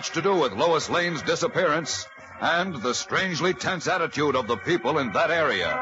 Much to do with Lois Lane's disappearance and the strangely tense attitude of the people in that area.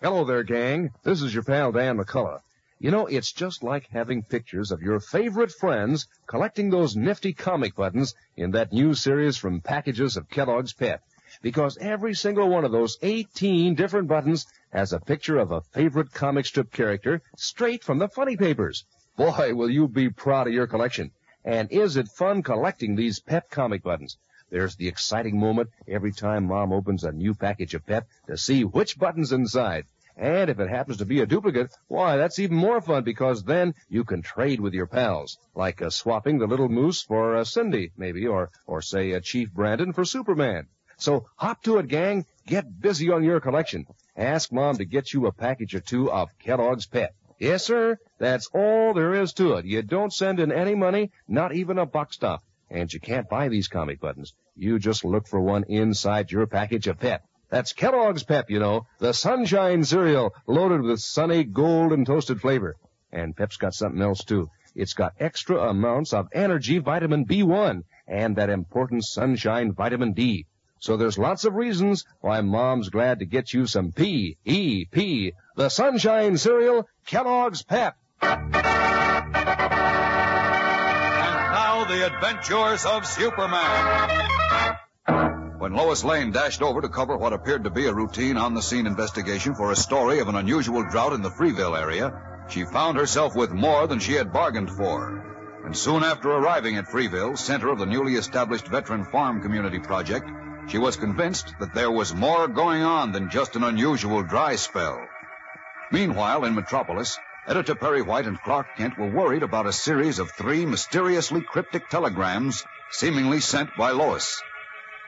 Hello there, gang. This is your pal Dan McCullough. You know, it's just like having pictures of your favorite friends collecting those nifty comic buttons in that new series from packages of Kellogg's Pep. Because every single one of those 18 different buttons has a picture of a favorite comic strip character straight from the funny papers. Boy, will you be proud of your collection. And is it fun collecting these Pep comic buttons? There's the exciting moment every time Mom opens a new package of Pep to see which button's inside. And if it happens to be a duplicate, why, that's even more fun because then you can trade with your pals. Like uh, swapping the little moose for uh, Cindy, maybe, or, or say uh, Chief Brandon for Superman. So hop to it, gang. Get busy on your collection. Ask Mom to get you a package or two of Kellogg's Pep. Yes, sir. That's all there is to it. You don't send in any money, not even a buck stop. And you can't buy these comic buttons. You just look for one inside your package of Pep. That's Kellogg's Pep, you know, the sunshine cereal loaded with sunny gold and toasted flavor. And Pep's got something else too. It's got extra amounts of energy vitamin B1 and that important sunshine vitamin D. So there's lots of reasons why Mom's glad to get you some P-E-P, the sunshine cereal, Kellogg's Pep. And now, The Adventures of Superman. When Lois Lane dashed over to cover what appeared to be a routine on the scene investigation for a story of an unusual drought in the Freeville area, she found herself with more than she had bargained for. And soon after arriving at Freeville, center of the newly established Veteran Farm Community Project, she was convinced that there was more going on than just an unusual dry spell. Meanwhile, in Metropolis, Editor Perry White and Clark Kent were worried about a series of three mysteriously cryptic telegrams seemingly sent by Lois.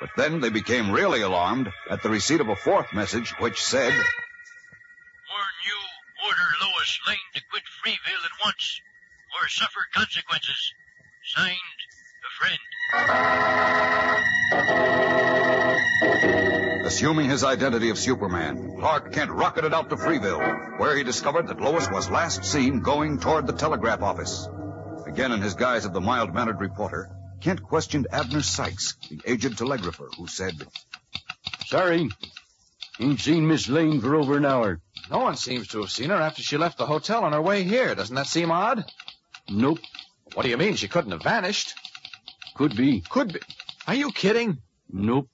But then they became really alarmed at the receipt of a fourth message which said, Warn you, order Lois Lane to quit Freeville at once, or suffer consequences. Signed, a friend. Assuming his identity of Superman, Clark Kent rocketed out to Freeville, where he discovered that Lois was last seen going toward the telegraph office. Again in his guise of the mild-mannered reporter, Kent questioned Abner Sykes, the aged telegrapher, who said, Sorry. Ain't seen Miss Lane for over an hour. No one seems to have seen her after she left the hotel on her way here. Doesn't that seem odd? Nope. What do you mean? She couldn't have vanished. Could be. Could be. Are you kidding? Nope.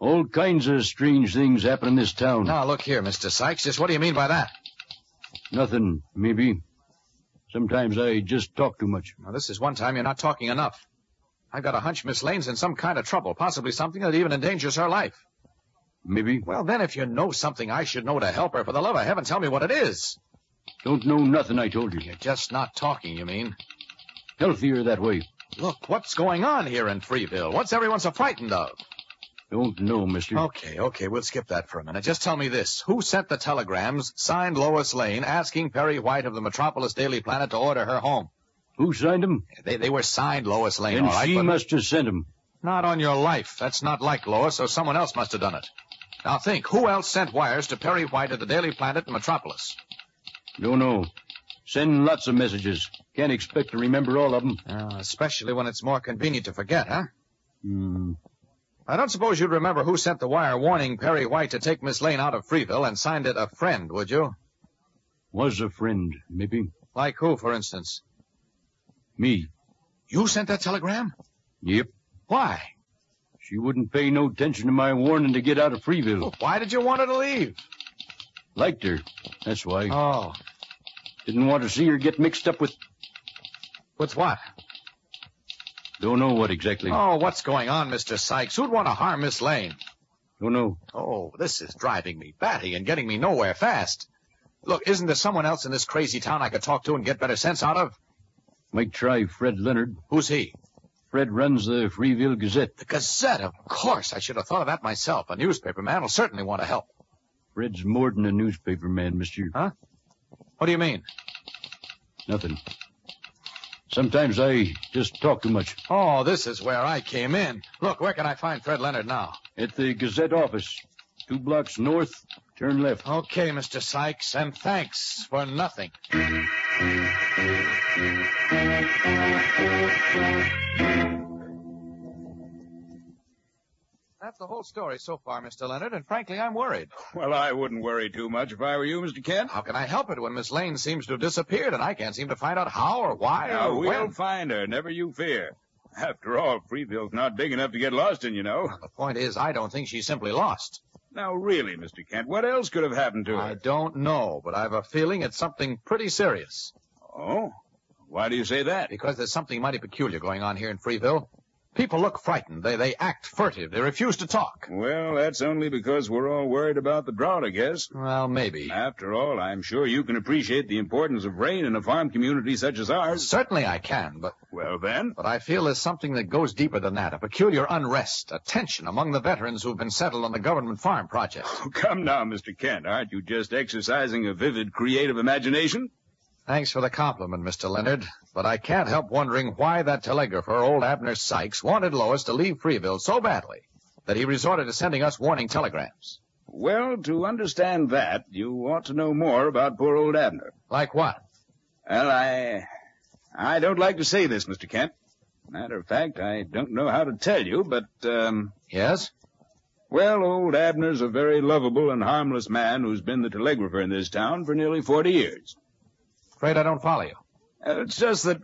All kinds of strange things happen in this town. Now, look here, Mr. Sykes. Just what do you mean by that? Nothing, maybe. Sometimes I just talk too much. Now, this is one time you're not talking enough. I've got a hunch Miss Lane's in some kind of trouble, possibly something that even endangers her life. Maybe. Well, then, if you know something I should know to help her, for the love of heaven, tell me what it is. Don't know nothing, I told you. You're just not talking, you mean? Healthier that way. Look, what's going on here in Freeville? What's everyone so frightened of? Don't know, mister. Okay, okay, we'll skip that for a minute. Just tell me this. Who sent the telegrams, signed Lois Lane, asking Perry White of the Metropolis Daily Planet to order her home? Who signed them? They, they were signed Lois Lane, And all right, she but must have sent them. not on your life. That's not like Lois, so someone else must have done it. Now think, who else sent wires to Perry White of the Daily Planet in Metropolis? Don't know. Send lots of messages. Can't expect to remember all of them. Uh, especially when it's more convenient to forget, huh? Hmm. I don't suppose you'd remember who sent the wire warning Perry White to take Miss Lane out of Freeville and signed it a friend, would you? Was a friend, maybe. Like who, for instance? Me. You sent that telegram? Yep. Why? She wouldn't pay no attention to my warning to get out of Freeville. Why did you want her to leave? Liked her. That's why. Oh. Didn't want to see her get mixed up with. With what? Don't know what exactly. Oh, what's going on, Mr. Sykes? Who'd want to harm Miss Lane? Don't know. Oh, this is driving me batty and getting me nowhere fast. Look, isn't there someone else in this crazy town I could talk to and get better sense out of? Might try Fred Leonard. Who's he? Fred runs the Freeville Gazette. The Gazette, of course. I should have thought of that myself. A newspaper man will certainly want to help. Fred's more than a newspaper man, mister. Huh? What do you mean? Nothing. Sometimes I just talk too much. Oh, this is where I came in. Look, where can I find Fred Leonard now? At the Gazette office. Two blocks north, turn left. Okay, Mr. Sykes, and thanks for nothing. That's the whole story so far, Mr. Leonard, and frankly, I'm worried. Well, I wouldn't worry too much if I were you, Mr. Kent. How can I help it when Miss Lane seems to have disappeared and I can't seem to find out how or why Now, or we'll when? find her, never you fear. After all, Freeville's not big enough to get lost in, you know. The point is, I don't think she's simply lost. Now, really, Mr. Kent, what else could have happened to her? I don't know, but I've a feeling it's something pretty serious. Oh? Why do you say that? Because there's something mighty peculiar going on here in Freeville. People look frightened. They they act furtive. They refuse to talk. Well, that's only because we're all worried about the drought, I guess. Well, maybe. After all, I'm sure you can appreciate the importance of rain in a farm community such as ours. Certainly I can, but Well, then. but I feel there's something that goes deeper than that. A peculiar unrest, a tension among the veterans who've been settled on the government farm project. Oh, come now, Mr. Kent. Aren't you just exercising a vivid, creative imagination? Thanks for the compliment, Mr. Leonard. But I can't help wondering why that telegrapher, old Abner Sykes, wanted Lois to leave Freeville so badly that he resorted to sending us warning telegrams. Well, to understand that, you ought to know more about poor old Abner. Like what? Well, I. I don't like to say this, Mr. Kent. Matter of fact, I don't know how to tell you, but, um. Yes? Well, old Abner's a very lovable and harmless man who's been the telegrapher in this town for nearly 40 years. Afraid I don't follow you. Uh, it's just that,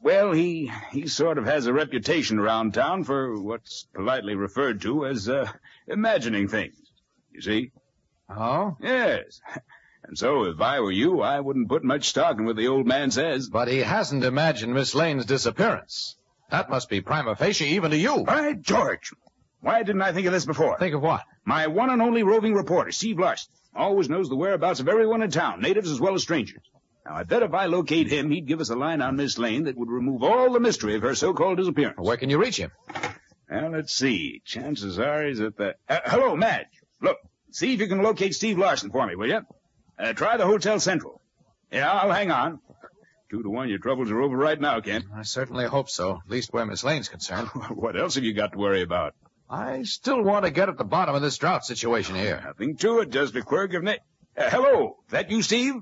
well, he he sort of has a reputation around town for what's politely referred to as uh, imagining things. You see? Oh? Yes. And so, if I were you, I wouldn't put much stock in what the old man says. But he hasn't imagined Miss Lane's disappearance. That must be prima facie even to you. By George! Why didn't I think of this before? Think of what? My one and only roving reporter, Steve Larson, always knows the whereabouts of everyone in town, natives as well as strangers. Now, I bet if I locate him, he'd give us a line on Miss Lane that would remove all the mystery of her so-called disappearance. Where can you reach him? Well, let's see. Chances are he's at the... Uh, hello, Madge. Look, see if you can locate Steve Larson for me, will you? Uh, try the Hotel Central. Yeah, I'll hang on. Two to one, your troubles are over right now, Kent. I certainly hope so, at least where Miss Lane's concerned. what else have you got to worry about? I still want to get at the bottom of this drought situation here. Nothing to it, just a quirk of na- uh, hello, that you, Steve?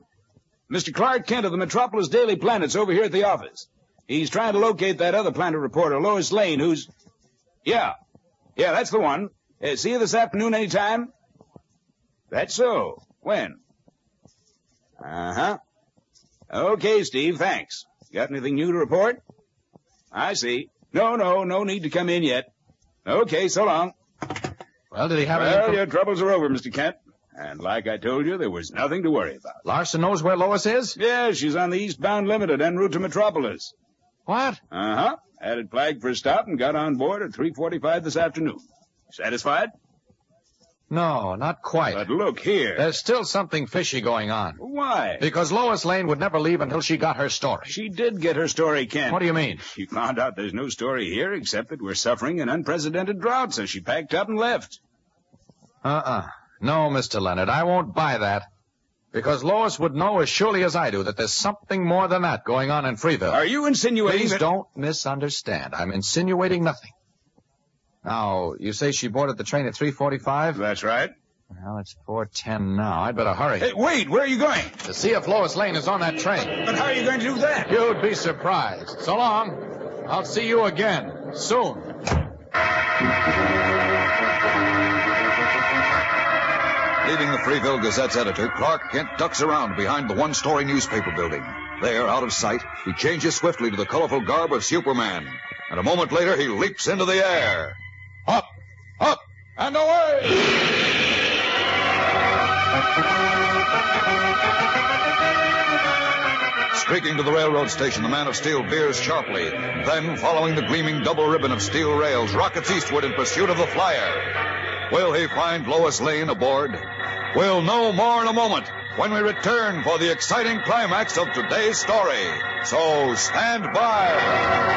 Mr. Clark Kent of the Metropolis Daily Planet's over here at the office. He's trying to locate that other Planet reporter, Lois Lane, who's... Yeah. Yeah, that's the one. Uh, see you this afternoon any time? That's so. When? Uh-huh. Okay, Steve, thanks. Got anything new to report? I see. No, no, no need to come in yet. Okay, so long. Well, did he have Well, any... your troubles are over, Mr. Kent. And like I told you, there was nothing to worry about. Larson knows where Lois is? Yeah, she's on the eastbound limited en route to Metropolis. What? Uh-huh. Had it flagged for a stop and got on board at 3.45 this afternoon. Satisfied? No, not quite. But look here. There's still something fishy going on. Why? Because Lois Lane would never leave until she got her story. She did get her story, Kent. What do you mean? She found out there's no story here except that we're suffering an unprecedented drought, so she packed up and left. Uh-uh. No, Mr. Leonard, I won't buy that. Because Lois would know as surely as I do that there's something more than that going on in Freeville. Are you insinuating Please that... don't misunderstand. I'm insinuating nothing. Now, you say she boarded the train at 3.45? That's right. Well, it's 4.10 now. I'd better hurry. Hey, wait, where are you going? To see if Lois Lane is on that train. But how are you going to do that? You'd be surprised. So long. I'll see you again. Soon. Leaving the Freeville Gazette's editor, Clark Kent ducks around behind the one story newspaper building. There, out of sight, he changes swiftly to the colorful garb of Superman. And a moment later, he leaps into the air. Up, up, and away! Streaking to the railroad station, the man of steel veers sharply. Then, following the gleaming double ribbon of steel rails, rockets eastward in pursuit of the flyer. Will he find Lois Lane aboard? We'll know more in a moment when we return for the exciting climax of today's story. So stand by.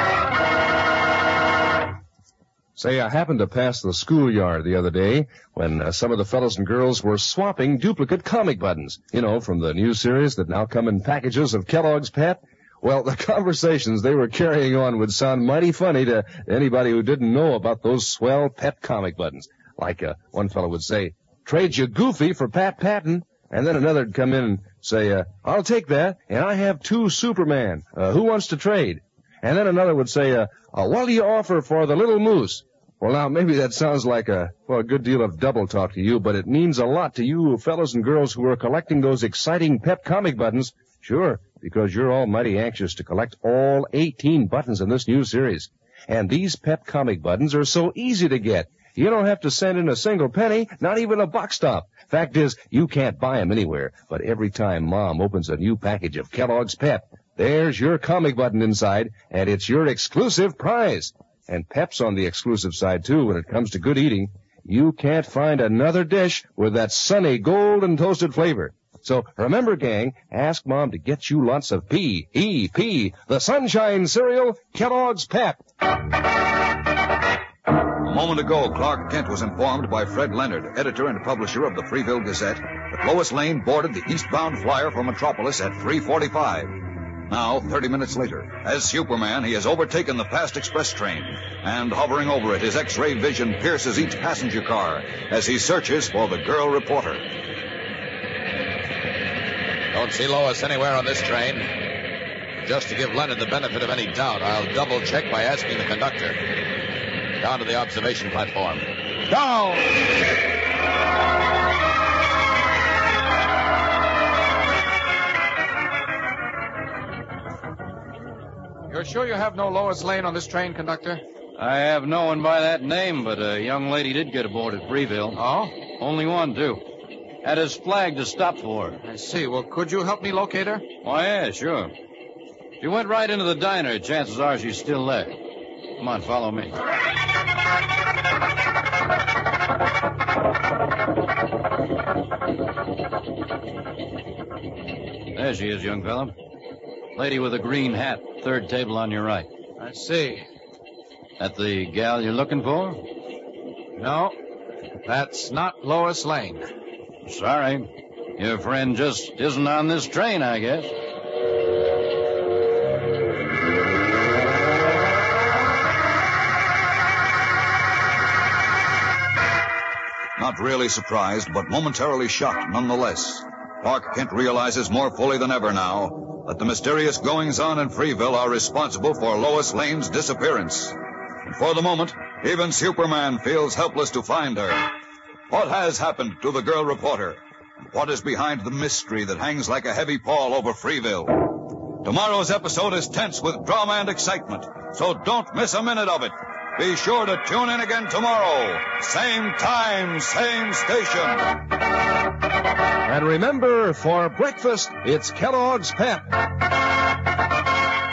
Say, I happened to pass the schoolyard the other day when uh, some of the fellows and girls were swapping duplicate comic buttons. You know, from the new series that now come in packages of Kellogg's Pep. Well, the conversations they were carrying on would sound mighty funny to anybody who didn't know about those swell Pep comic buttons. Like uh, one fellow would say, trade you Goofy for Pat Patton. And then another'd come in and say, uh, I'll take that, and I have two Superman. Uh, who wants to trade? And then another would say, uh, uh, what do you offer for the little moose? Well, now, maybe that sounds like a, well, a good deal of double talk to you, but it means a lot to you fellows and girls who are collecting those exciting pep comic buttons. Sure, because you're all mighty anxious to collect all 18 buttons in this new series. And these pep comic buttons are so easy to get. You don't have to send in a single penny, not even a box stop. Fact is, you can't buy 'em anywhere, but every time Mom opens a new package of Kellogg's Pep, there's your comic button inside, and it's your exclusive prize. And Pep's on the exclusive side too when it comes to good eating. You can't find another dish with that sunny golden toasted flavor. So remember, gang, ask Mom to get you lots of P, E, P, the Sunshine Cereal, Kellogg's Pep. A moment ago, Clark Kent was informed by Fred Leonard, editor and publisher of the Freeville Gazette, that Lois Lane boarded the eastbound flyer for Metropolis at 345. Now, 30 minutes later, as Superman, he has overtaken the fast express train, and hovering over it, his X-ray vision pierces each passenger car as he searches for the girl reporter. Don't see Lois anywhere on this train. Just to give Leonard the benefit of any doubt, I'll double check by asking the conductor. Down to the observation platform. Down! You're sure you have no Lois Lane on this train, conductor? I have no one by that name, but a young lady did get aboard at Freeville. Oh? Only one, too. Had his flag to stop for. I see. Well, could you help me locate her? Why, yeah, sure. She went right into the diner. Chances are she's still there. Come on, follow me. There she is, young fellow. Lady with a green hat, third table on your right. I see. That the gal you're looking for? No, that's not Lois Lane. Sorry. Your friend just isn't on this train, I guess. Not really surprised, but momentarily shocked nonetheless. Clark Kent realizes more fully than ever now that the mysterious goings on in Freeville are responsible for Lois Lane's disappearance. And for the moment, even Superman feels helpless to find her. What has happened to the girl reporter? What is behind the mystery that hangs like a heavy pall over Freeville? Tomorrow's episode is tense with drama and excitement, so don't miss a minute of it. Be sure to tune in again tomorrow. Same time, same station. And remember, for breakfast, it's Kellogg's Pep.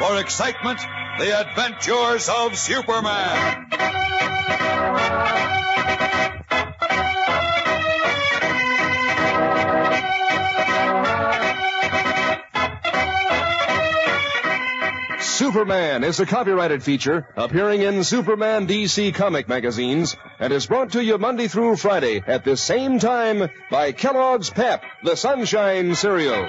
For excitement, the adventures of Superman. Superman is a copyrighted feature appearing in Superman DC comic magazines and is brought to you Monday through Friday at this same time by Kellogg's Pep, the Sunshine Cereal.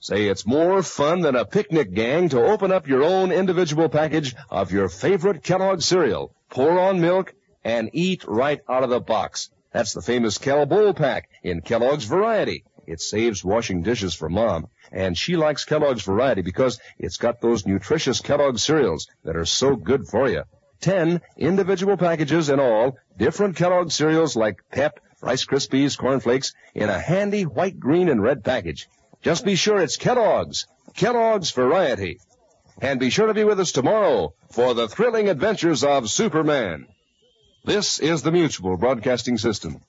Say it's more fun than a picnic gang to open up your own individual package of your favorite Kellogg cereal, pour on milk, and eat right out of the box. That's the famous Kel-Bowl-Pac in Kellogg's Variety. It saves washing dishes for mom. And she likes Kellogg's Variety because it's got those nutritious Kellogg cereals that are so good for you. Ten individual packages in all, different Kellogg cereals like Pep, Rice Krispies, Corn Flakes, in a handy white, green, and red package. Just be sure it's Kellogg's. Kellogg's Variety. And be sure to be with us tomorrow for the thrilling adventures of Superman. This is the Mutual Broadcasting System.